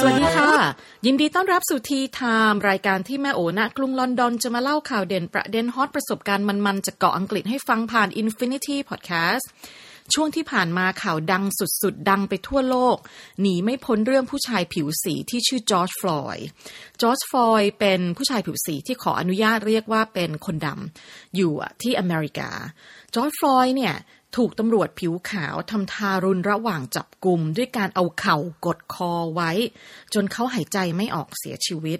สวัสดีค่ะ ยินดีต้อนรับสู่ TeaTime รายการที่แม่โอณกรุงลอนดอนจะมาเล่าข่าวเด่นประเด็นฮอตประสบการณ์มันๆจากเกาะอังกฤษให้ฟังผ่าน Infinity Podcast ช่วงที่ผ่านมาข่าวดังสุดๆ ดังไปทั่วโลก หนีไม่พ้นเรื่องผู้ชายผิวสีที่ชื่อจอร์จฟลอยด์จอร์จฟลอยด์เป็นผู้ชายผิวสีที่ขออนุญาตเรียกว่าเป็นคนดำอยู่ที่อเมริกา จอร์จฟลอยด์เนี่ยถูกตำรวจผิวขาวทำทารุณระหว่างจับกลุ่มด้วยการเอาเข่ากดคอไว้ จนเขาหายใจไม่ออกเสียชีวิต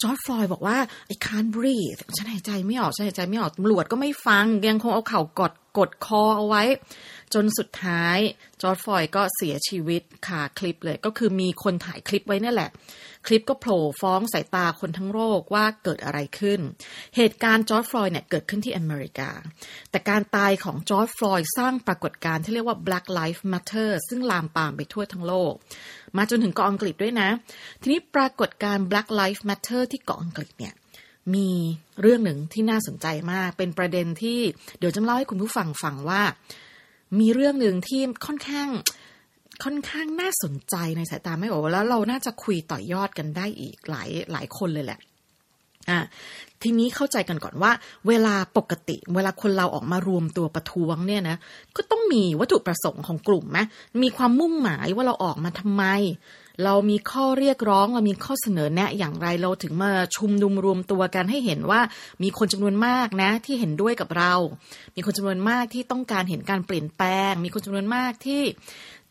จอร์จฟลอยด์บอกว่า I can't breathe ฉันหายใจไม่ออก ฉันหายใจไม่ออกตำรวจก็ไม่ฟัง ยังคงเอาเข่ากดกดคอเอาไว้ จนสุดท้ายจอร์จฟลอยด์ก็เสียชีวิตคาคลิปเลยก็คือมีคนถ่ายคลิปไว้นั่นแหละ คลิปก็โผล่ฟ้องสายตาคนทั้งโลกว่าเกิดอะไรขึ้น เหตุการณ์จอร์จฟลอยด์เนี่ยเกิดขึ้นที่อเมริกา แต่การตายของจอร์จฟลอยด์สร้างปรากฏการณ์ที่เรียกว่า Black Lives Matter ซึ่งลามปามไปทั่วทั้งโลก มาจนถึงเกาะอังกฤษด้วยนะ ทีนี้ปรากฏการณ์ Black Lives Matter ที่เกาะอังกฤษเนี่ยมีเรื่องหนึ่งที่น่าสนใจมาก เป็นประเด็นที่เดี๋ยวจะเล่าให้คุณผู้ฟังฟังว่า มีเรื่องหนึ่งที่ค่อนข้างค่อนข้างน่าสนใจในสายตาไม่โอแล้วเราน่าจะคุยต่อยอดกันได้อีกหลายหลายคนเลยแหละอะทีนี้เข้าใจกันก่อนว่า เวลาปกติ เวลาคนเราออกมารวมตัวประท้วงเนี่ยนะก็ต้องมีวัตถุประสงค์ของกลุ่มไหมมีความมุ่งหมายว่าเราออกมาทำไม เรามีข้อเรียกร้องเรามีข้อเสนอแนะอย่างไรเราถึงมาชุมนุมรวมตัวกันให้เห็นว่ามีคนจำนวนมากนะที่เห็นด้วยกับเรา มีคนจำนวนมากที่ต้องการเห็นการเปลี่ยนแปลง มีคนจำนวนมากที่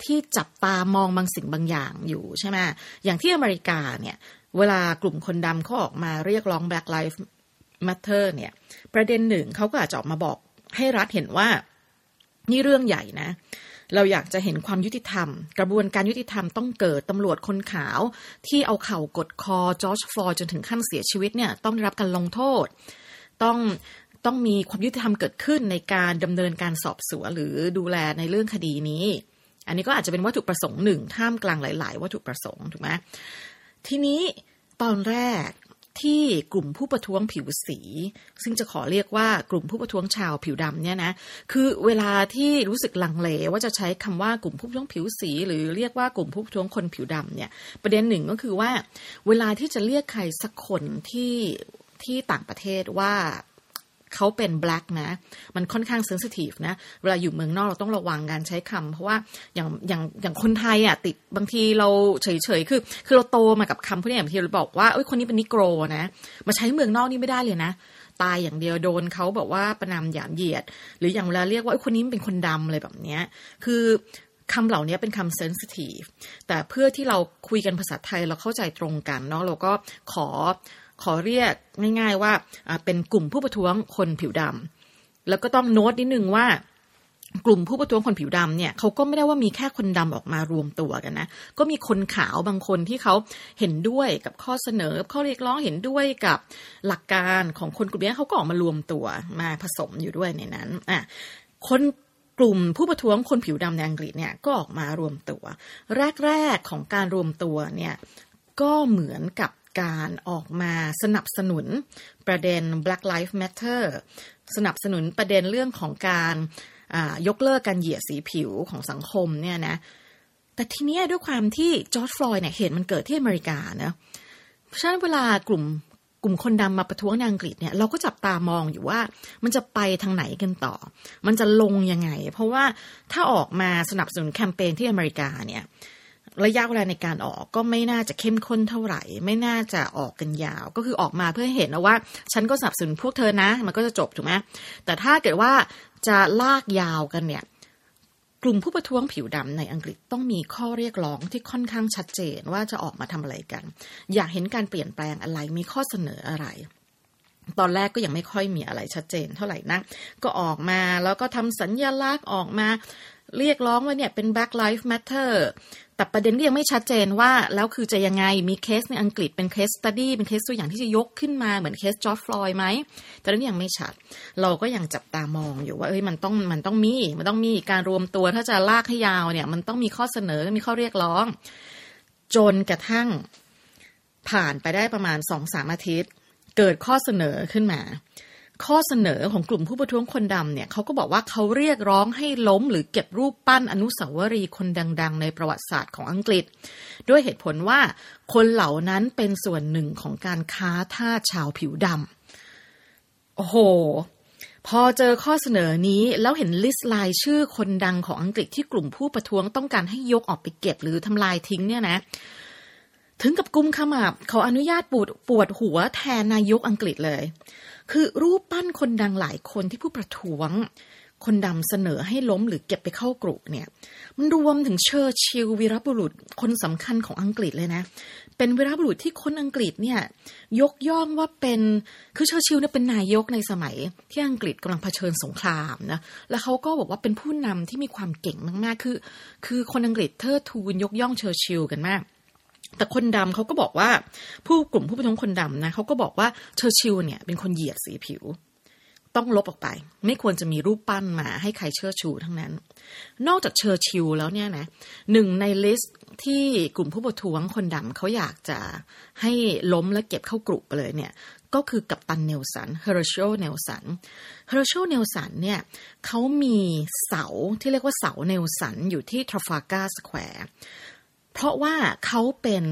ที่จับตามองบางสิ่งบางอย่างอยู่ใช่ไหมอย่างที่อเมริกาเนี่ยเวลากลุ่มคนดำเขาออกมาเรียกร้อง Black Lives Matter เนี่ย ประเด็นหนึ่งเขาก็อาจจะออกมาบอกให้รัฐเห็นว่า นี่เรื่องใหญ่นะ เราอยากจะเห็นความยุติธรรม กระบวนการยุติธรรมต้องเกิดตำรวจคนขาว ที่เอาเข่ากดคอจอร์จฟลอยจนถึงขั้นเสียชีวิตเนี่ยต้องได้รับการลงโทษ ต้องต้องมีความยุติธรรมเกิดขึ้นในการดำเนินการสอบสวนหรือดูแลในเรื่องคดีนี้ อันนี้ก็อาจจะเป็นวัตถุประสงค์หนึ่งท่ามกลางหลาย ๆ วัตถุประสงค์ถูกไหมทีนี้ตอนแรก ที่กลุ่มผู้ประท้วงผิวสี ซึ่งจะขอเรียกว่ากลุ่มผู้ประท้วงชาวผิวดำเนี่ยนะคือเวลาที่รู้สึกลังเลว่าจะใช้คำว่ากลุ่มผู้ประท้วงผิวสี หรือเรียกว่ากลุ่มผู้ประท้วงคนผิวดำเนี่ย ประเด็นหนึ่งก็คือว่า เวลาที่จะเรียกใครสักคนที่ที่ต่างประเทศว่า เขาเป็น black นะ มันค่อนข้างเซนซิทีฟนะ เวลาอยู่เมืองนอกเราต้องระวังการใช้คำเพราะว่าอย่างอย่างอย่างคนไทยอะติดบางทีเราเฉยๆ คือ คือเราโตมากับคำพวกนี้บางทีเราบอกว่าเอ้ยคนนี้เป็นนิโกรนะ มาใช้เมืองนอกนี่ไม่ได้เลยนะตายอย่างเดียวโดนเขาบอกว่าประนามหยามเหยียด หรืออย่างเวลาเรียกว่าคนนี้เป็นคนดำอะไรแบบเนี้ยคือคำเหล่านี้เป็นคำเซนซิทีฟแต่เพื่อที่เราคุยกันภาษาไทยเราเข้าใจตรงกันเนาะเราก็ขอ ขอเรียกง่าย ๆว่าเป็นกลุ่มผู้ประท้วงคนผิวดำแล้วก็ต้องโน้ตนิดนึงว่ากลุ่มผู้ประท้วงคนผิวดำเนี่ยเขาก็ไม่ได้ว่ามีแค่คนดำออกมารวมตัวกันนะ ก็มีคนขาวบางคนที่เขาเห็นด้วยกับข้อเสนอ ข้อเรียกร้องเห็นด้วยกับหลักการของคนกลุ่มนี้เขาก็ออกมารวมตัวมาผสมอยู่ด้วยในนั้นอะคนกลุ่มผู้ประท้วงคนผิวดำในอังกฤษเนี่ยก็ออกมารวมตัว แรกๆของการรวมตัวเนี่ยก็เหมือนกับ การออกมาสนับสนุนประเด็น Black Lives Matter สนับสนุนประเด็นเรื่องของการยกเลิกการเหยียดสีผิวของสังคมเนี่ยนะ แต่ทีนี้ด้วยความที่จอร์จฟลอยด์เนี่ยเห็นมันเกิดที่อเมริกานะ เพราะฉะนั้นเวลากลุ่มกลุ่มคนดำมาประท้วงในอังกฤษเนี่ยเราก็จับตามองอยู่ว่ามันจะไปทางไหนกันต่อ มันจะลงยังไง เพราะว่าถ้าออกมาสนับสนุนแคมเปญที่อเมริกาเนี่ย ระยะเวลาในการออกก็ไม่น่าจะเข้มข้นเท่าไหร่ ไม่น่าจะออกกันยาว ก็คือออกมาเพื่อเห็นนะว่า ฉันก็สนับสนุนพวกเธอนะ มันก็จะจบถูกไหมแต่ถ้าเกิดว่าจะลากยาวกันเนี่ย กลุ่มผู้ประท้วงผิวดำในอังกฤษต้องมีข้อเรียกร้องที่ค่อนข้างชัดเจนว่าจะออกมาทำอะไรกัน อยากเห็นการเปลี่ยนแปลงอะไรมีข้อเสนออะไรตอนแรกก็ยังไม่ค่อยมีอะไรชัดเจนเท่าไหร่นะ ก็ออกมาแล้วก็ทำสัญญลักษณ์ออกมา เรียกร้องว่าเนี่ยเป็น Black Lives Matter แต่ประเด็นก็ยังไม่ชัดเจนว่า แล้วคือจะยังไงมีเคสในอังกฤษเป็น case study เป็นเคสตัวอย่างที่จะยกขึ้นมาเหมือนเคสจอร์จฟลอยด์ไหมแต่นั้นยังไม่ชัด เราก็ยังจับตามองอยู่ว่าเอ้ยมันต้องมันต้องมีมันต้องมีการรวมตัวถ้าจะลากให้ยาวเนี่ย มันต้องมีข้อเสนอมีข้อเรียกร้อง จนกระทั่งผ่านไปได้ประมาณสองสามอาทิตย์ เกิดข้อเสนอขึ้นมา ข้อเสนอของกลุ่มผู้ประท้วงคนดำเนี่ยเขาก็บอกว่าเขาเรียกร้องให้ล้มหรือเก็บรูปปั้นอนุสาวรีย์คนดัง ๆ ในประวัติศาสตร์ของอังกฤษ ด้วยเหตุผลว่าคนเหล่านั้นเป็นส่วนหนึ่งของการค้าทาสชาวผิวดำโอ้โห พอเจอข้อเสนอนี้แล้วเห็นลิสต์รายชื่อคนดังของอังกฤษที่กลุ่มผู้ประท้วงต้องการให้ยกออกไปเก็บหรือทำลายทิ้งเนี่ยนะถึงกับกุมขมับขออนุญาตปวดปวดหัวแทนนายกอังกฤษเลย คือรูปปั้นคนดังหลายคนที่ผู้ประท้วง คนดำเสนอให้ล้มหรือเก็บไปเข้ากรุเนี่ย มันรวมถึงเชอร์ชิลวีรบุรุษคนสำคัญของอังกฤษเลยนะ เป็นวีรบุรุษที่คนอังกฤษเนี่ยยกย่องว่าเป็นคือเชอร์ชิลเนี่ยเป็นนายกในสมัยที่อังกฤษกำลังเผชิญสงครามนะแล้วเขาก็บอกว่าเป็นผู้นำที่มีความเก่งมากๆ คือ คือคนอังกฤษเทิดทูนยกย่องเชอร์ชิลกันมาก แต่คนดำเขาก็บอกว่า ผู้กลุ่มผู้ประท้วงคนดำนะเขาก็บอกว่าเชอร์ชิลเนี่ยเป็นคนเหยียดสีผิว ต้องลบออกไป ไม่ควรจะมีรูปปั้นมาให้ใครเชิดชูทั้งนั้น นอกจากเชอร์ชิลแล้วเนี่ยนะหนึ่งในลิสต์ที่กลุ่มผู้ประท้วงคนดำเขาอยากจะให้ล้มและเก็บเข้ากรุไปเลยเนี่ยก็คือกัปตันเนลสันเฮอร์เชลเนลสันเฮอร์เชลเนลสันเนี่ยเขามีเสาที่เรียกว่าเสาเนลสันอยู่ที่ทราฟัลการ์สแควร์ เพราะว่าเขาเป็น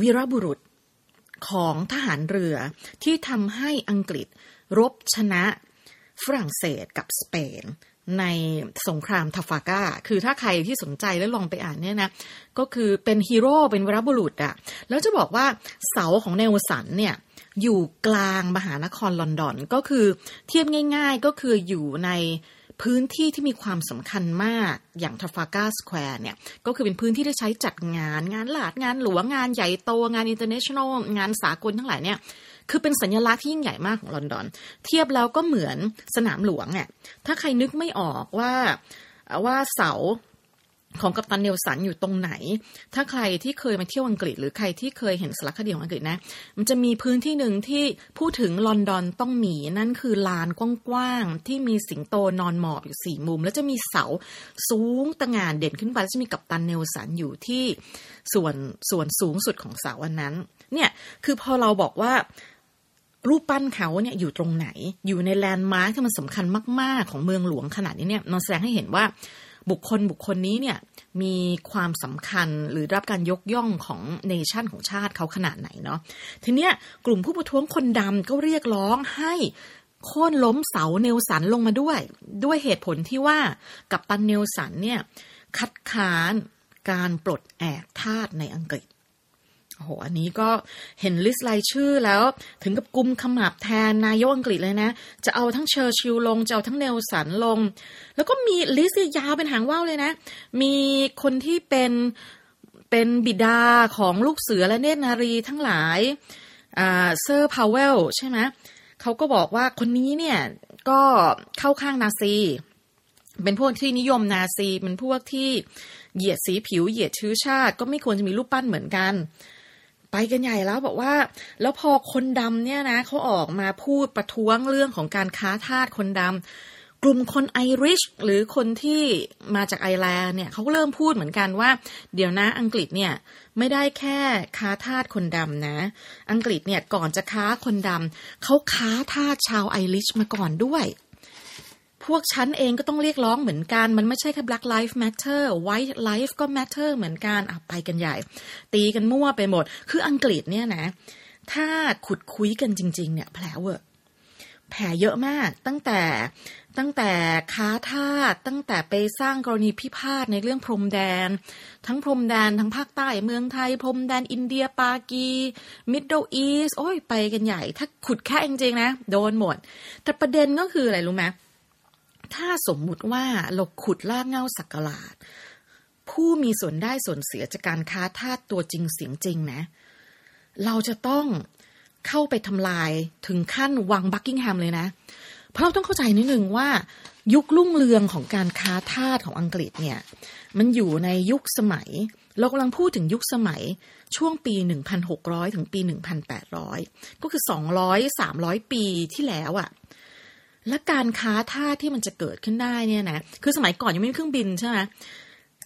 วีรบุรุษของทหารเรือที่ทำให้อังกฤษรบชนะฝรั่งเศสกับสเปนในสงครามทาฟาก้า คือถ้าใครที่สนใจแล้วลองไปอ่านเนี่ยนะ ก็คือเป็นฮีโร่ เป็นวรบุรุษอะแล้วจะบอกว่าเสาของเนลสันเนี่ย อยู่กลางมหานครลอนดอน ก็คือเทียบง่าย ๆ ก็คืออยู่ใน พื้นที่ที่มีความสำคัญมากอย่างทราฟัลการ์สแควร์เนี่ยก็คือเป็นพื้นที่ที่ใช้จัดงานงานราษฎร์งานหลวงงานใหญ่โตงาน international งานสากลทั้งหลายเนี่ยคือเป็นสัญลักษณ์ที่ยิ่งใหญ่มากของลอนดอน เทียบแล้วก็เหมือนสนามหลวงเนี่ยถ้าใครนึกไม่ออกว่าว่าเสา ของกัปตันเนลสันอยู่ตรงไหน ถ้าใครที่เคยมาเที่ยวอังกฤษ หรือใครที่เคยเห็นสารคดีของอังกฤษนะ มันจะมีพื้นที่หนึ่งที่พูดถึงลอนดอนต้องมีนั่นคือลานกว้างๆที่มีสิงโตนอนหมอบอยู่สี่มุม แล้วจะมีเสาสูงตระหง่านเด่นขึ้นไปแล้วจะมีกัปตันเนลสันอยู่ที่ส่วนส่วนสูงสุดของเสาอันนั้น เนี่ยคือพอเราบอกว่ารูปปั้นเขาเนี่ยอยู่ตรงไหน อยู่ในแลนด์มาร์คที่มันสำคัญมาก ๆ ของเมืองหลวงขนาดนี้เนี่ยมันแสดงให้เห็นว่า บุคคลบุคคลนี้เนี่ยมีความสำคัญหรือรับการยกย่องของ nation ของชาติเขาขนาดไหนเนาะทีเนี้ยกลุ่มผู้ประท้วงคนดำก็เรียกร้องให้โค่นล้มเสาเนลสันลงมาด้วย ด้วยเหตุผลที่ว่ากัปตันเนลสันเนี่ยคัดค้านการปลดแอกทาสในอังกฤษ โอ้โห อันนี้ก็เห็นลิสต์รายชื่อแล้ว ถึงกับกุมขมับแทนนายกอังกฤษเลยนะ จะเอาทั้งเชอร์ชิลลง จะเอาทั้งเนลสันลง แล้วก็มีลิสต์ยาวเป็นหางว่าวเลยนะ มีคนที่เป็นเป็นบิดาของลูกเสือและเนตรนารีทั้งหลายเซอร์พาวเวลใช่ไหมเขาก็บอกว่าคนนี้เนี่ยก็เข้าข้างนาซี เป็นพวกที่นิยมนาซี เป็นพวกที่เหยียดสีผิวเหยียดชื้อชาติ ก็ไม่ควรจะมีรูปปั้นเหมือนกัน ไปกันใหญ่แล้วบอกว่า แล้วพอคนดำเนี่ยนะเขาออกมาพูดประท้วงเรื่องของการค้าทาสคนดำกลุ่มคนไอริชหรือคนที่มาจากไอร์แลนด์เนี่ยเขาเริ่มพูดเหมือนกันว่า เดี๋ยวนะอังกฤษเนี่ยไม่ได้แค่ค้าทาสคนดำนะ อังกฤษเนี่ยก่อนจะค้าคนดำเขาค้าทาสชาวไอริชมาก่อนด้วย พวกฉันเองก็ต้องเรียกร้องเหมือนกัน มันไม่ใช่แค่ Black Lives Matter White Life ก็ Matter เหมือนกันอะไปกันใหญ่ ตีกันมั่วไปหมด คืออังกฤษเนี่ยนะ ถ้าขุดคุยกันจริง ๆ เนี่ยแผลเวอร์แผลเยอะมากตั้งแต่ตั้งแต่ค้าทาสตั้งแต่ไปสร้างกรณีพิพาทในเรื่องพรมแดน ทั้งพรมแดนทั้งภาคใต้เมืองไทย พรมแดนอินเดียปากีมิดเดิลอีสโอ้ยไปกันใหญ่ ถ้าขุดแค่จริงๆนะ โดนหมด แต่ประเด็นก็คืออะไรรู้ไหม ถ้าสมมุติว่าเราขุดลากเงาสักกลาด ผู้มีส่วนได้ส่วนเสียจากการค้าทาสตัวจริงเสียงจริงนะ เราจะต้องเข้าไปทำลายถึงขั้นวังบักกิงแฮมเลยนะ เพราะเราต้องเข้าใจนิดนึงว่า ยุครุ่งเรืองของการค้าทาสของอังกฤษเนี่ย มันอยู่ในยุคสมัย เรากำลังพูดถึงยุคสมัยช่วงปี 1,600 ถึงปี 1,800 ก็คือ 200 300 ปีที่แล้วอะ่ะ และการค้าทาสที่มันจะเกิดขึ้นได้เนี่ยนะคือสมัยก่อนยังไม่มีเครื่องบินใช่ไหม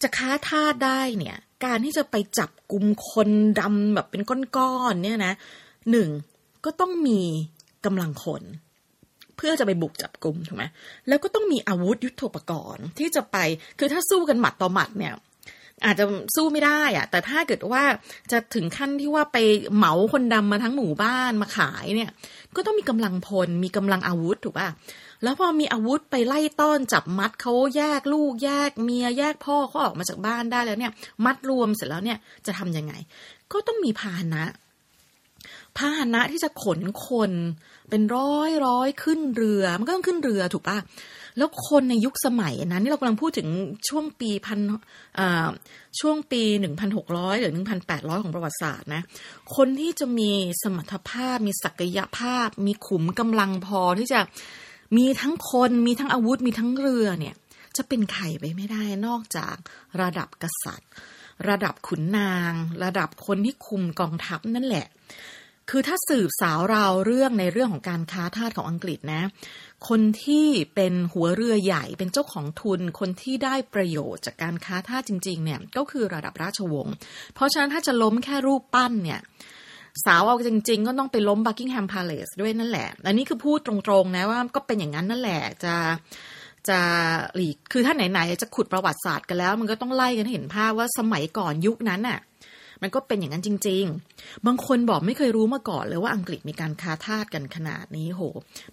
จะค้าทาสได้เนี่ย การที่จะไปจับกลุ่มคนดำแบบเป็นก้อนๆเนี่ยนะหนึ่งก็ต้องมีกำลังคน เพื่อจะไปบุกจับกลุ่มถูกไหมแล้วก็ต้องมีอาวุธยุโทโธปกรณ์ที่จะไปคือถ้าสู้กันหมัดต่อหมัดเนี่ย อาจจะสู้ไม่ได้อะแต่ถ้าเกิดว่าจะถึงขั้นที่ว่าไปเหมาคนดำมาทั้งหมู่บ้านมาขายเนี่ย ก็ต้องมีกำลังพล มีกำลังอาวุธถูกป่ะแล้วพอมีอาวุธไปไล่ต้อนจับมัดเขาแยกลูกแยกเมียแยกพ่อเขาออกมาจากบ้านได้แล้วเนี่ย มัดรวมเสร็จแล้วเนี่ยจะทำยังไง ก็ต้องมีพาหนะพาหนะที่จะขนคนเป็นร้อยร้อยขึ้นเรือ มันก็ต้องขึ้นเรือถูกป่ะ แล้วคนในยุคสมัยนั้นนี่เรากำลังพูดถึงช่วงปีพันช่วงปีหนึ่งพันหกร้อยหรือหนึ่งพันแปดร้อยของประวัติศาสตร์นะคนที่จะมีสมรรถภาพ มีศักยภาพ มีขุมกำลังพอที่จะมีทั้งคนมีทั้งอาวุธมีทั้งเรือเนี่ย จะเป็นใครไปไม่ได้นอกจากระดับกษัตริย์ ระดับขุนนาง ระดับคนที่คุมกองทัพนั่นแหละ คือถ้าสืบสาวราวเรื่องในเรื่องของการค้าทาสของอังกฤษนะ คนที่เป็นหัวเรือใหญ่เป็นเจ้าของทุน คนที่ได้ประโยชน์จากการค้าทาสจริง ๆ เนี่ยก็คือระดับราชวงศ์ เพราะฉะนั้นถ้าจะล้มแค่รูปปั้นเนี่ยสาวเอาจริง ๆ ก็ต้องไปล้มบักกิงแฮมพาเลสด้วยนั่นแหละ อันนี้คือพูดตรงๆนะว่าก็เป็นอย่างนั้นนั่นแหละจะจะหลีกคือถ้าไหนๆจะขุดประวัติศาสตร์กันแล้ว มันก็ต้องไล่กันเห็นภาพว่าสมัยก่อนยุคนั้นน่ะ มันก็เป็นอย่างนั้นจริง ๆ บางคนบอกไม่เคยรู้มาก่อนเลยว่าอังกฤษมีการค้าทาสกันขนาดนี้โห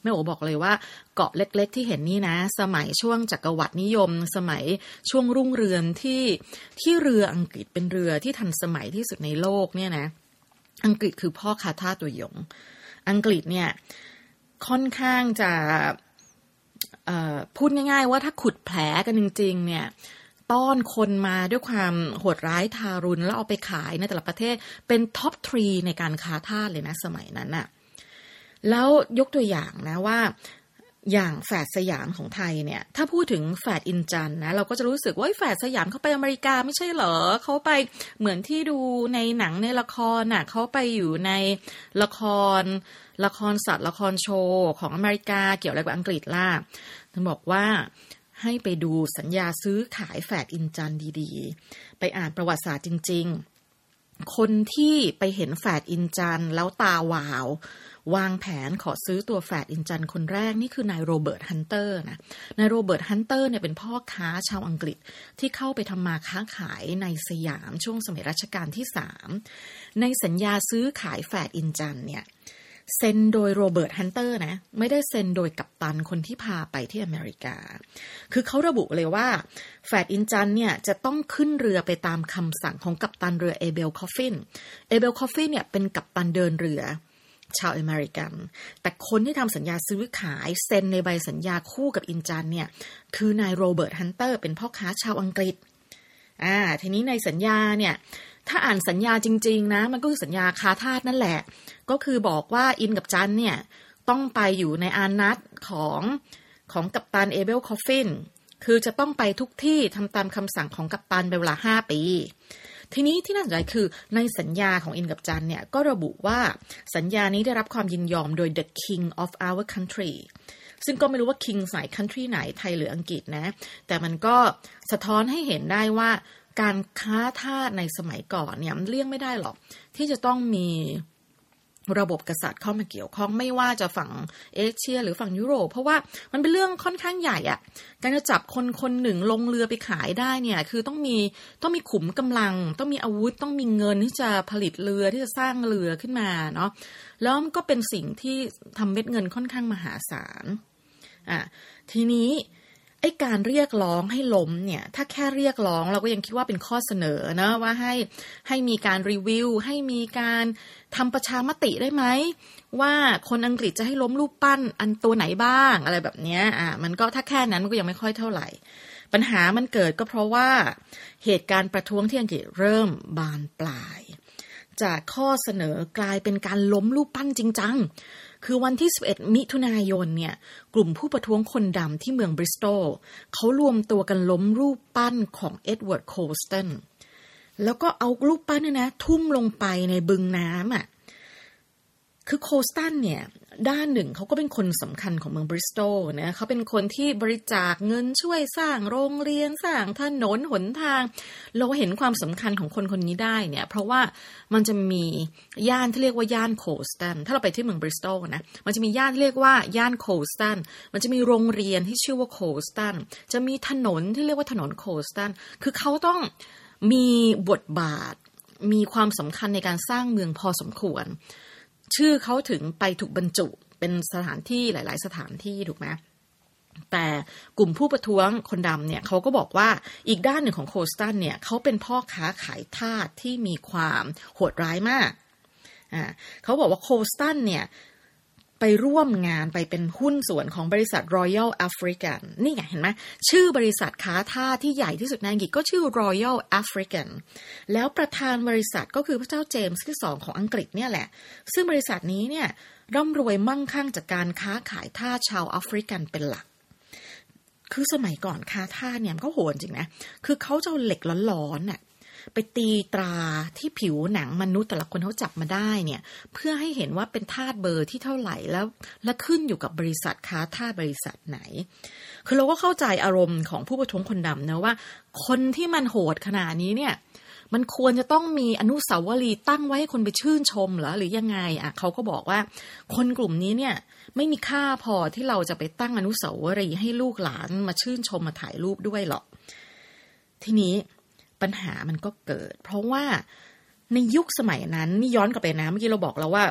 แม่โอบอกเลยว่าเกาะเล็ก ๆ ที่เห็นนี่นะ สมัยช่วงจักรวรรดินิยม สมัยช่วงรุ่งเรืองที่ที่เรืออังกฤษเป็นเรือที่ทันสมัยที่สุดในโลกเนี่ยนะ อังกฤษคือพ่อค้าทาสตัวยง อังกฤษเนี่ยค่อนข้างจะพูดง่ายๆว่าถ้าขุดแผลกันจริง ๆ เนี่ย ต้อนคนมาด้วยความโหดร้ายทารุณ แล้วเอาไปขายในแต่ละประเทศเป็นท็อปทรีในการค้าทาสเลยนะสมัยนั้นน่ะแล้วยกตัวอย่างนะว่าอย่างแฝดสยามของไทยเนี่ย ถ้าพูดถึงแฝดอินจันนะ เราก็จะรู้สึกว่าแฝดสยามเขาไปอเมริกาไม่ใช่เหรอเขาไปเหมือนที่ดูในหนังในละครน่ะเขาไปอยู่ในละคร ละครสัตว์ละครโชว์ของอเมริกาเกี่ยวอะไรกับอังกฤษล่ะท่านบอกว่า ให้ไปดูสัญญาซื้อขายแฝดอินจันดีๆ ไปอ่านประวัติศาสตร์จริง ๆ คนที่ไปเห็นแฝดอินจันแล้วตาวาว วางแผนขอซื้อตัวแฝดอินจันคนแรกนี่คือนายโรเบิร์ตฮันเตอร์นะนายโรเบิร์ตฮันเตอร์เนี่ยเป็นพ่อค้าชาวอังกฤษที่เข้าไปทำมาค้าขายในสยามช่วงสมัยรัชกาลที่สามในสัญญาซื้อขายแฝดอินจันเนี่ย เซ็นโดยโรเบิร์ตฮันเตอร์นะ ไม่ได้เซ็นโดยกัปตันคนที่พาไปที่อเมริกา คือเขาระบุเลยว่า แฝดอินจันเนี่ยจะต้องขึ้นเรือไปตามคำสั่งของกัปตันเรือเอเบลคอฟฟิน เอเบลคอฟฟินเนี่ยเป็นกัปตันเดินเรือชาวอเมริกัน แต่คนที่ทำสัญญาซื้อขายเซ็นในใบสัญญาคู่กับอินจันเนี่ย คือนายโรเบิร์ตฮันเตอร์เป็นพ่อค้าชาวอังกฤษอ่าทีนี้ในสัญญาเนี่ย ถ้าอ่านสัญญาจริง ๆ นะ มันก็คือสัญญาคาทาสนั่นแหละ ก็คือบอกว่าอินกับจันเนี่ยต้องไปอยู่ในอาณัติของของกัปตันเอเบลคอฟฟินคือจะต้องไปทุกที่ทำตามคำสั่งของกัปตันเป็นเวลาห้าปี ทีนี้ที่น่าสนใจคือในสัญญาของอินกับจันเนี่ยก็ระบุว่าสัญญานี้ได้รับความยินยอมโดย the king of our country ซึ่งก็ไม่รู้ว่า king สาย country ไหนไทยหรืออังกฤษนะ แต่มันก็สะท้อนให้เห็นได้ว่า การค้าทาสในสมัยก่อนเนี่ยมันเลี่ยงไม่ได้หรอก ที่จะต้องมีระบบกษัตริย์เข้ามาเกี่ยวข้องไม่ว่าจะฝั่งเอเชีย หรือฝั่งยุโรป เพราะว่ามันเป็นเรื่องค่อนข้างใหญ่อะการจะจับคนคนหนึ่งลงเรือไปขายได้เนี่ยคือต้องมีต้องมีขุมกำลัง ต้องมีอาวุธต้องมีเงินที่จะผลิตเรือที่จะสร้างเรือขึ้นมาเนาะแล้วก็เป็นสิ่งที่ทำเม็ดเงินค่อนข้างมหาศาลอะทีนี้ ไอ้การเรียกร้องให้ล้มเนี่ย ถ้าแค่เรียกร้องเราก็ยังคิดว่าเป็นข้อเสนอนะว่าให้ให้มีการรีวิว ให้มีการทำประชามติได้ไหม ว่าคนอังกฤษจะให้ล้มรูปปั้นอันตัวไหนบ้างอะไรแบบนี้อะมันก็ถ้าแค่นั้นมันก็ยังไม่ค่อยเท่าไหร่ ปัญหามันเกิดก็เพราะว่าเหตุการณ์ประท้วงที่อังกฤษเริ่มบานปลาย จากข้อเสนอกลายเป็นการล้มรูปปั้นจริงจัง คือวันที่ 11 มิถุนายนเนี่ย กลุ่มผู้ประท้วงคนดำที่เมืองบริสตอลเขารวมตัวกันล้มรูปปั้นของเอ็ดเวิร์ดคอลสตันแล้วก็เอารูปปั้นเนี่ยนะ ทุ่มลงไปในบึงน้ำอะค่ะ คือโคลสตันเนี่ยด้านหนึ่งเขาก็เป็นคนสำคัญของเมืองบริสตอลนะเขาเป็นคนที่บริจาคเงินช่วยสร้างโรงเรียนสร้างถนนหนทาง เราเห็นความสำคัญของคนคนนี้ได้เนี่ย เพราะว่ามันจะมีย่านที่เรียกว่าย่านโคลสตันถ้าเราไปที่เมืองบริสตอลนะมันจะมีย่านเรียกว่าย่านโคลสตันมันจะมีโรงเรียนที่ชื่อว่าโคลสตันจะมีถนนที่เรียกว่าถนนโคลสตันคือเขาต้องมีบทบาทมีความสำคัญในการสร้างเมืองพอสมควร ชื่อเขาถึงไปถูกบรรจุเป็นสถานที่หลาย ๆ สถานที่ถูกไหมแต่กลุ่มผู้ประท้วงคนดำเนี่ยเขาก็บอกว่าอีกด้านหนึ่งของโคสตันเนี่ยเขาเป็นพ่อค้าขายทาสที่มีความโหดร้ายมากอ่าเขาบอกว่าโคสตันเนี่ย ไปร่วมงานไปเป็นหุ้นส่วนของบริษัท Royal African นี่ไงเห็นไหมชื่อบริษัทค้าทาสที่ใหญ่ที่สุดในอังกฤษก็ชื่อ Royal African แล้วประธานบริษัทก็คือพระเจ้าเจมส์ที่สองของอังกฤษเนี่ยแหละ ซึ่งบริษัทนี้เนี่ยร่ำรวยมั่งคั่งจากการค้าขายทาสชาวแอฟริกันเป็นหลัก คือสมัยก่อนค้าทาสเนี่ยมันก็โหดจริงนะ คือเขาจะเอาเหล็กร้อนๆน่ะ ไปตีตราที่ผิวหนังมนุษย์แต่ละคนเขาจับมาได้เนี่ย เพื่อให้เห็นว่าเป็นทาสเบอร์ที่เท่าไหร่แล้ว และขึ้นอยู่กับบริษัทค้าทาสบริษัทไหน คือเราก็เข้าใจอารมณ์ของผู้ประท้วงคนดำนะว่า คนที่มันโหดขนาดนี้เนี่ย มันควรจะต้องมีอนุสาวรีย์ตั้งไว้ให้คนไปชื่นชมเหรอหรือยังไงอะเขาก็บอกว่า คนกลุ่มนี้เนี่ยไม่มีค่าพอที่เราจะไปตั้งอนุสาวรีย์ให้ลูกหลานมาชื่นชมมาถ่ายรูปด้วยหรอกทีนี้ ปัญหามันก็เกิด เพราะว่าในยุคสมัยนั้นนี่ย้อนกลับไปนะ เมื่อกี้เราบอกแล้วว่า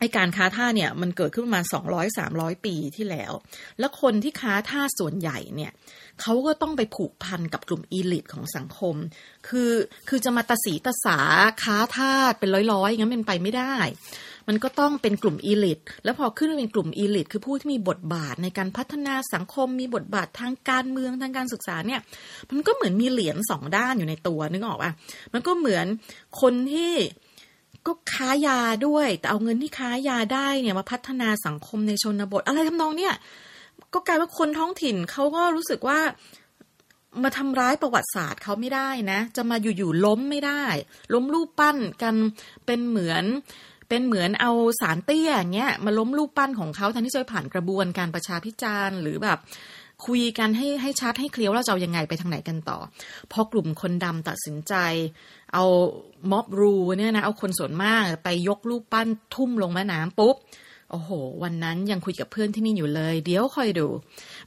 ไอการค้าท่าเนี่ยมันเกิดขึ้นประมาณสองร้อยสามร้อยปีที่แล้ว แล้วคนที่ค้าท่าส่วนใหญ่เนี่ยเขาก็ต้องไปผูกพันกับกลุ่มอีลิทของสังคม คือคือจะมาตาสีตาสาค้าทาสเป็นร้อยๆอย่างนั้นเป็นไปไม่ได้ มันก็ต้องเป็นกลุ่มอีลิทแล้วพอขึ้นมาเป็นกลุ่มอีลิทคือผู้ที่มีบทบาทในการพัฒนาสังคมมีบทบาททางการเมืองทางการศึกษาเนี่ย มันก็เหมือนมีเหรียญสองด้านอยู่ในตัวนึกออกป่ะมันก็เหมือนคนที่ก็ค้ายาด้วย แต่เอาเงินที่ค้ายาได้เนี่ยมาพัฒนาสังคมในชนบท อะไรทำนองเนี่ยก็กลายว่าคนท้องถิ่นเขาก็รู้สึกว่ามาทำร้ายประวัติศาสตร์เขาไม่ได้นะ จะมาอยู่ๆล้มไม่ได้ ล้มรูปปั้นกันเป็นเหมือน เป็นเหมือนเอาสารเตี้ยเงี้ยมาล้มรูปปั้นของเขาแทนที่จะผ่านกระบวนการประชาพิจารณ์หรือแบบคุยกันให้ให้ชัดให้เคลียร์ว่าเราจะยังไงไปทางไหนกันต่อ พอกลุ่มคนดำตัดสินใจ เอาม็อบรูเนี่ยนะเอาคนส่วนมากไปยกรูปปั้นทุ่มลงแม่น้ำปุ๊บ โอ้โห วันนั้นยังคุยกับเพื่อนที่นี่อยู่เลย เดี๋ยวคอยดู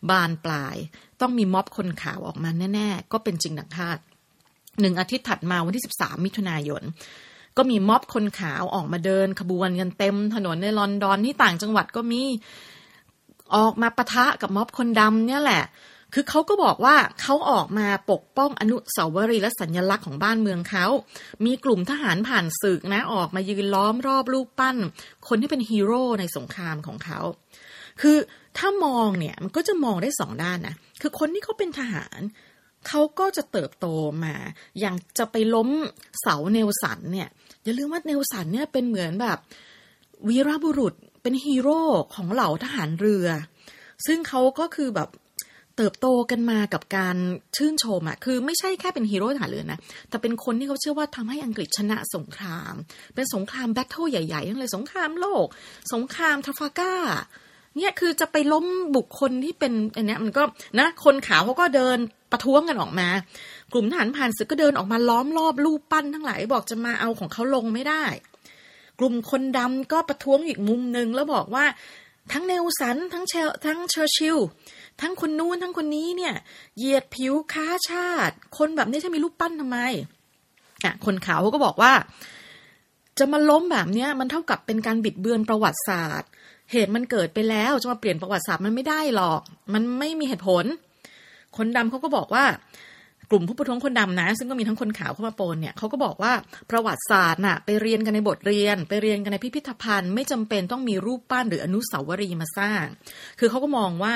บานปลาย ต้องมีม็อบคนขาวออกมาแน่ ๆ ก็เป็นจริงดังคาดหนึ่งอาทิตย์ถัดมาวันที่ 13 มิถุนายน ก็มีม็อบคนขาวออกมาเดินขบวนกันเต็มถนนในลอนดอนที่ต่างจังหวัดก็มีออกมาปะทะกับม็อบคนดำเนี่ยแหละ คือเขาก็บอกว่าเขาออกมาปกป้องอนุสาวรีย์และสัญลักษณ์ของบ้านเมืองเขา มีกลุ่มทหารผ่านศึกนะออกมายืนล้อมรอบรูปปั้น คนที่เป็นฮีโร่ในสงครามของเขา คือถ้ามองเนี่ยมันก็จะมองได้สองด้านนะ คือคนที่เขาเป็นทหารเขาก็จะเติบโตมา อย่างจะไปล้มเสาเนลสันเนี่ย อย่าลืมว่าเนลสันเนี่ยเป็นเหมือนแบบวีรบุรุษเป็นฮีโร่ของเหล่าทหารเรือ ซึ่งเขาก็คือแบบเติบโตกันมากับการชื่นชมอะคือไม่ใช่แค่เป็นฮีโร่ทหารเรือนะ แต่เป็นคนที่เขาเชื่อว่าทำให้อังกฤษชนะสงคราม เป็นสงคราม battle ใหญ่ๆทั้งเลยสงครามโลก สงครามทราฟัลการ์เนี่ยคือจะไปล้มบุคคลที่เป็นอันนี้มันก็นะ คนขาวเขาก็เดิน ประท้วงกันออกมา กลุ่มทหารผ่านศึกก็เดินออกมาล้อมรอบรูปปั้นทั้งหลายบอกจะมาเอาของเขาลงไม่ได้ กลุ่มคนดำก็ประท้วงอีกมุมหนึ่งแล้วบอกว่าทั้งเนลสันทั้งเชลทั้งเชอร์ชิลทั้งคนนู้นทั้งคนนี้เนี่ยเหยียดผิวค้าชาติ คนแบบนี้จะมีรูปปั้นทำไมอะคนขาวเขาก็บอกว่า จะมาล้มแบบเนี้ยมันเท่ากับเป็นการบิดเบือนประวัติศาสตร์ เหตุมันเกิดไปแล้วจะมาเปลี่ยนประวัติศาสตร์มันไม่ได้หรอก มันไม่มีเหตุผล คนดำเขาก็บอกว่ากลุ่มผู้ประท้วงคนดำนะ ซึ่งก็มีทั้งคนขาวเข้ามาปนเนี่ยเขาก็บอกว่าประวัติศาสตร์น่ะไปเรียนกันในบทเรียน ไปเรียนกันในพิพิธภัณฑ์ ไม่จำเป็นต้องมีรูปปั้นหรืออนุสาวรีย์มาสร้าง คือเขาก็มองว่า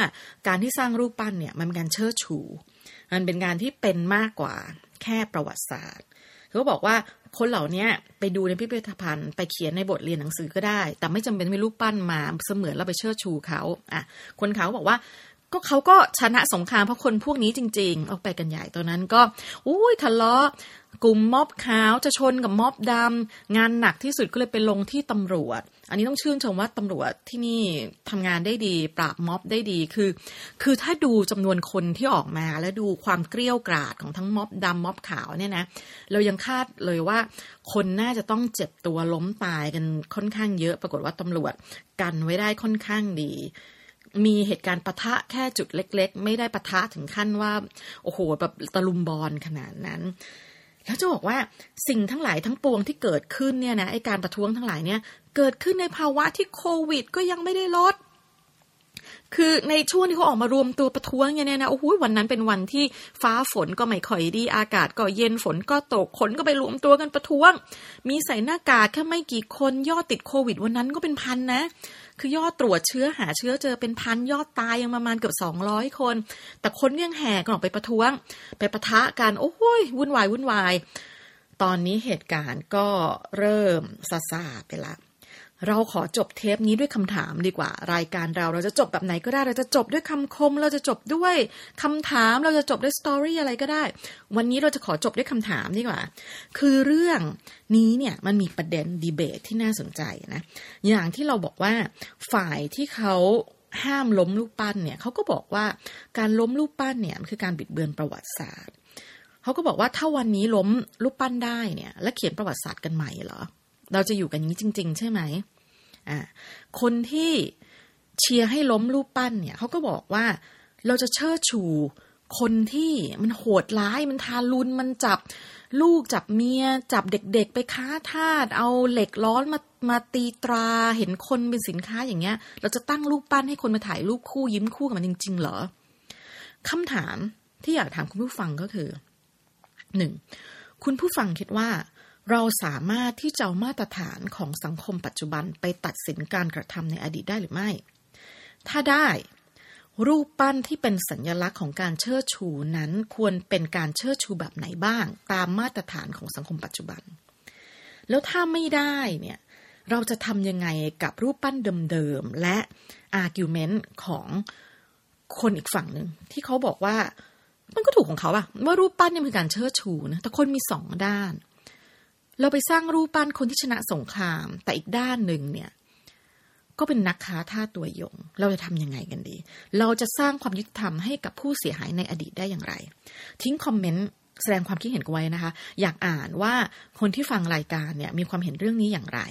การที่สร้างรูปปั้นเนี่ยมันเป็นการเชิดชู มันเป็นการที่เป็นมากกว่าแค่ประวัติศาสตร์เขาบอกว่าคนเหล่านี้ไปดูในพิพิธภัณฑ์ ไปเขียนในบทเรียนหนังสือก็ได้ แต่ไม่จำเป็นมีรูปปั้นมาเสมือนเราไปเชิดชูเขาอะคนเขาบอกว่า ก็เขาก็ชนะสงครามเพราะคนพวกนี้จริง ๆ ออกไปกันใหญ่ตอนนั้นก็อุ้ยทะเลาะกลุ่มม็อบขาวจะชนกับม็อบดำงานหนักที่สุดก็เลยไปลงที่ตำรวจ อันนี้ต้องชื่นชมว่าตำรวจที่นี่ทำงานได้ดี ปราบม็อบได้ดีคือ คือถ้าดูจำนวนคนที่ออกมาและดูความเกลี้ยวกราดของทั้งม็อบดำม็อบขาวเนี่ยนะเรายังคาดเลยว่าคนน่าจะต้องเจ็บตัวล้มตายกันค่อนข้างเยอะ ปรากฏว่าตำรวจกันไว้ได้ค่อนข้างดี มีเหตุการณ์ปะทะแค่จุดเล็ก ๆ ไม่ได้ปะทะถึงขั้นว่า โอ้โหแบบตะลุมบอลขนาดนั้น แล้วจะบอกว่าสิ่งทั้งหลายทั้งปวงที่เกิดขึ้นเนี่ยนะไอการประท้วงทั้งหลายเนี่ย เกิดขึ้นในภาวะที่โควิด ก็ยังไม่ได้ลดคือในช่วงที่เขาออกมารวมตัวประท้วงเนี่ยนะโอ้โหวันนั้นเป็นวันที่ฟ้าฝนก็ไม่ค่อยดีอากาศก็เย็นฝนก็ตกคนก็ไปรวมตัวกันประท้วง มีใส่หน้ากากแค่ไม่กี่คนยอดติดโควิด วันนั้นก็เป็นพันนะ คือยอดตรวจเชื้อหาเชื้อเจอเป็นพันยอดตายยังประมาณเกือบสองร้อยคน แต่คนยังแห่กันออกไปประท้วง ไปประทะกันโอ้ยวุ่นวายวุ่นวาย ตอนนี้เหตุการณ์ก็เริ่มซาซาไปละ เราขอจบเทปนี้ด้วยคำถามดีกว่า รายการเราเราจะจบแบบไหนก็ได้ เราจะจบด้วยคำคม เราจะจบด้วยคำถาม เราจะจบด้วยสตอรี่อะไรก็ได้ วันนี้เราจะขอจบด้วยคำถามดีกว่า คือเรื่องนี้เนี่ยมันมีประเด็นดีเบตที่น่าสนใจนะ อย่างที่เราบอกว่าฝ่ายที่เขาห้ามล้มลูกปั้นเนี่ยเขาก็บอกว่าการล้มลูกปั้นเนี่ยคือการบิดเบือนประวัติศาสตร์เขาก็บอกว่าถ้าวันนี้ล้มรูปปั้นได้เนี่ย และเขียนประวัติศาสตร์กันใหม่เหรอ เราจะอยู่กันอย่างนี้จริง ๆ ใช่ไหมอ่าคนที่เชียร์ให้ล้มรูปปั้นเนี่ยเขาก็บอกว่าเราจะเชิดชูคนที่มันโหดร้ายมันทารุณมันจับลูกจับเมียจับเด็กๆ ไปค้าทาสเอาเหล็กร้อนมามาตีตราเห็นคนเป็นสินค้าอย่างเงี้ย เราจะตั้งรูปปั้นให้คนมาถ่ายรูปคู่ยิ้มคู่กับมันจริง ๆ เหรอคำถามที่อยากถามคุณผู้ฟังก็คือหนึ่งคุณผู้ฟังคิดว่า เราสามารถที่จะเอามาตรฐานของสังคมปัจจุบันไปตัดสินการกระทำในอดีตได้หรือไม่ ถ้าได้ รูปปั้นที่เป็นสัญลักษณ์ของการเชิดชูนั้นควรเป็นการเชิดชูแบบไหนบ้าง ตามมาตรฐานของสังคมปัจจุบัน แล้วถ้าไม่ได้เนี่ยเราจะทำยังไงกับรูปปั้นเดิมๆและอาร์กิวเมนต์ของคนอีกฝั่งหนึ่งที่เขาบอกว่ามันก็ถูกของเขาอะว่ารูปปั้นเนี่ยเป็นการเชิดชูนะแต่คนมีสองด้าน เราไปสร้างรูปปั้นคนที่ชนะสงคราม แต่อีกด้านหนึ่งเนี่ย ก็เป็นนักค้าท่าตัวยง เราจะทำยังไงกันดี เราจะสร้างความยุติธรรมให้กับผู้เสียหายในอดีตได้อย่างไร ทิ้งคอมเมนต์แสดงความคิดเห็นกันไว้นะคะ อยากอ่านว่าคนที่ฟังรายการเนี่ยมีความเห็นเรื่องนี้อย่างไร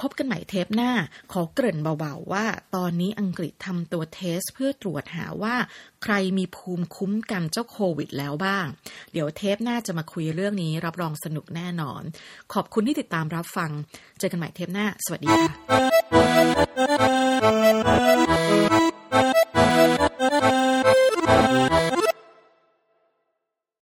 พบกันใหม่เทปหน้า ขอเกริ่นเบาๆว่า ตอนนี้อังกฤษทำตัว test เพื่อตรวจหาว่า ใครมีภูมิคุ้มกันเจ้าโควิดแล้วบ้าง เดี๋ยวเทปหน้าจะมาคุยเรื่องนี้รับรองสนุกแน่นอน ขอบคุณที่ติดตามรับฟัง เจอกันใหม่เทปหน้า สวัสดีค่ะ